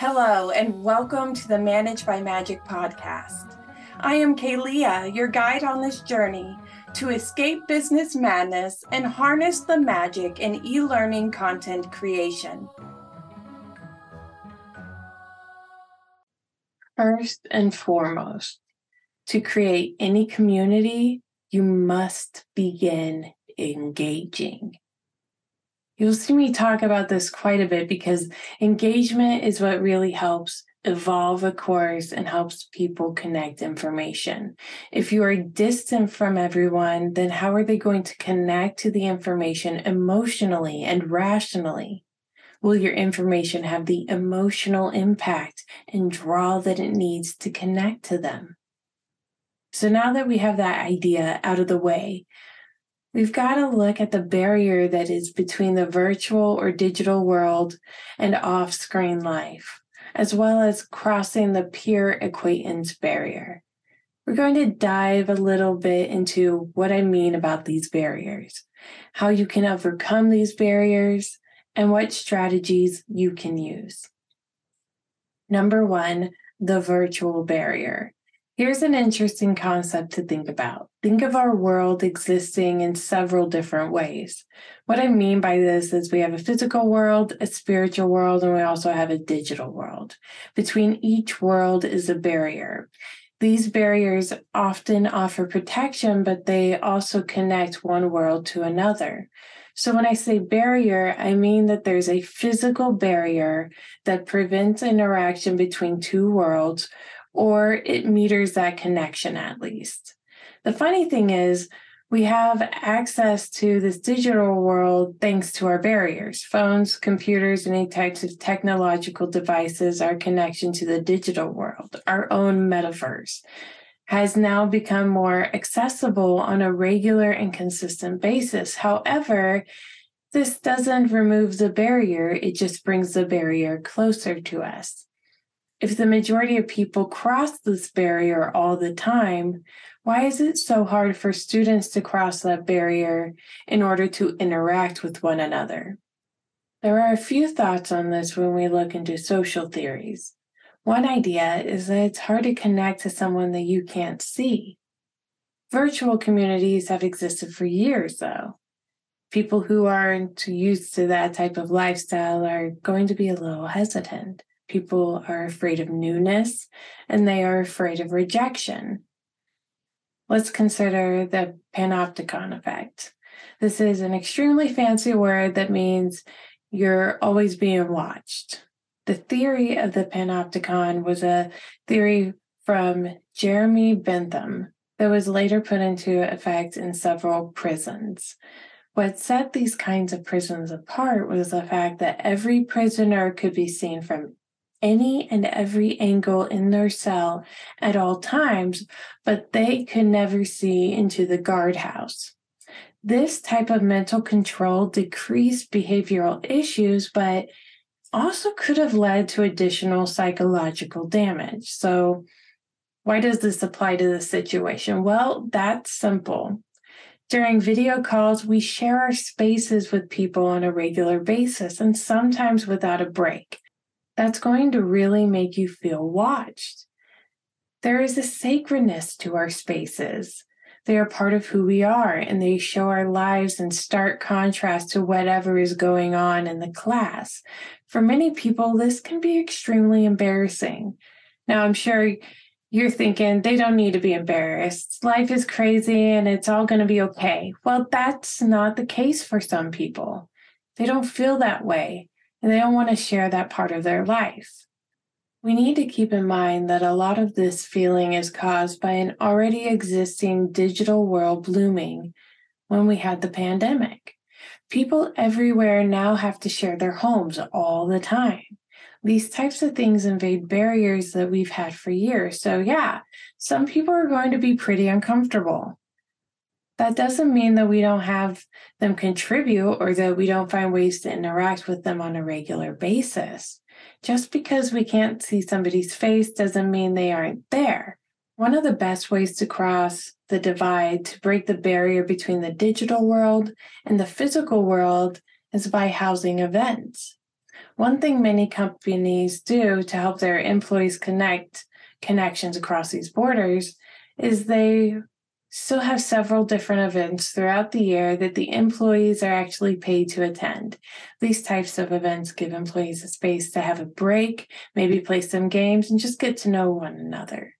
Hello, and welcome to the Manage by Magic podcast. I am Kaylia, your guide on this journey to escape business madness and harness the magic in e learning content creation. First and foremost, to create any community, you must begin engaging. You'll see me talk about this quite a bit because engagement is what really helps evolve a course and helps people connect information. If you are distant from everyone, then how are they going to connect to the information emotionally and rationally? Will your information have the emotional impact and draw that it needs to connect to them? So now that we have that idea out of the way, We've got to look at the barrier that is between the virtual or digital world and off screen life, as well as crossing the peer acquaintance barrier. We're going to dive a little bit into what I mean about these barriers, how you can overcome these barriers, and what strategies you can use. Number one, the virtual barrier. Here's an interesting concept to think about. Think of our world existing in several different ways. What I mean by this is we have a physical world, a spiritual world, and we also have a digital world. Between each world is a barrier. These barriers often offer protection, but they also connect one world to another. So when I say barrier, I mean that there's a physical barrier that prevents interaction between two worlds or it meters that connection at least. The funny thing is, we have access to this digital world thanks to our barriers. Phones, computers, any types of technological devices, our connection to the digital world, our own metaverse, has now become more accessible on a regular and consistent basis. However, this doesn't remove the barrier, it just brings the barrier closer to us if the majority of people cross this barrier all the time, why is it so hard for students to cross that barrier in order to interact with one another? There are a few thoughts on this when we look into social theories. One idea is that it's hard to connect to someone that you can't see. Virtual communities have existed for years, though. People who aren't used to that type of lifestyle are going to be a little hesitant. People are afraid of newness and they are afraid of rejection. Let's consider the panopticon effect. This is an extremely fancy word that means you're always being watched. The theory of the panopticon was a theory from Jeremy Bentham that was later put into effect in several prisons. What set these kinds of prisons apart was the fact that every prisoner could be seen from any and every angle in their cell at all times, but they could never see into the guardhouse. This type of mental control decreased behavioral issues, but also could have led to additional psychological damage. So, why does this apply to this situation? Well, that's simple. During video calls, we share our spaces with people on a regular basis and sometimes without a break that's going to really make you feel watched. There is a sacredness to our spaces. They are part of who we are and they show our lives in stark contrast to whatever is going on in the class. For many people, this can be extremely embarrassing. Now, I'm sure you're thinking they don't need to be embarrassed. Life is crazy and it's all going to be okay. Well, that's not the case for some people. They don't feel that way and they don't want to share that part of their life. We need to keep in mind that a lot of this feeling is caused by an already existing digital world blooming when we had the pandemic. People everywhere now have to share their homes all the time. These types of things invade barriers that we've had for years. So, yeah, some people are going to be pretty uncomfortable that doesn't mean that we don't have them contribute or that we don't find ways to interact with them on a regular basis. Just because we can't see somebody's face doesn't mean they aren't there. One of the best ways to cross the divide, to break the barrier between the digital world and the physical world, is by housing events. One thing many companies do to help their employees connect connections across these borders is they still have several different events throughout the year that the employees are actually paid to attend. These types of events give employees a space to have a break, maybe play some games, and just get to know one another.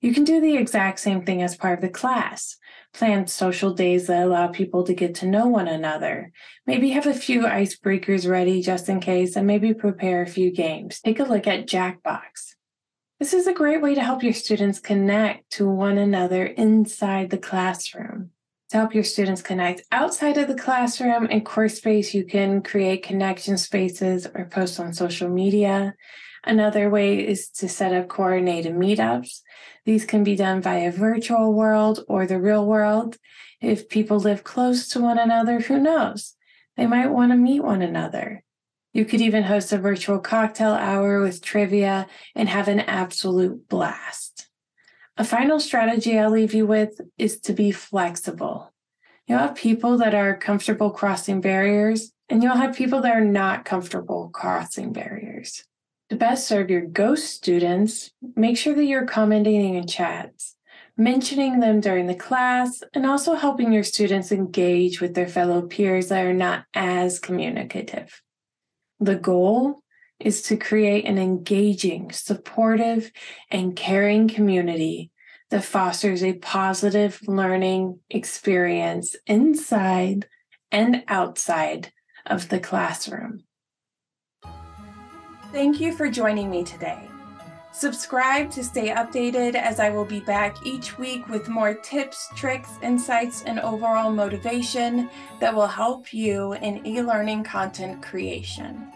You can do the exact same thing as part of the class. Plan social days that allow people to get to know one another. Maybe have a few icebreakers ready just in case, and maybe prepare a few games. Take a look at Jackbox. This is a great way to help your students connect to one another inside the classroom. To help your students connect outside of the classroom in CourseSpace, you can create connection spaces or post on social media. Another way is to set up coordinated meetups. These can be done via virtual world or the real world. If people live close to one another, who knows? They might want to meet one another. You could even host a virtual cocktail hour with trivia and have an absolute blast. A final strategy I'll leave you with is to be flexible. You'll have people that are comfortable crossing barriers, and you'll have people that are not comfortable crossing barriers. To best serve your ghost students, make sure that you're commenting in chats, mentioning them during the class, and also helping your students engage with their fellow peers that are not as communicative. The goal is to create an engaging, supportive, and caring community that fosters a positive learning experience inside and outside of the classroom. Thank you for joining me today. Subscribe to stay updated as I will be back each week with more tips, tricks, insights, and overall motivation that will help you in e learning content creation.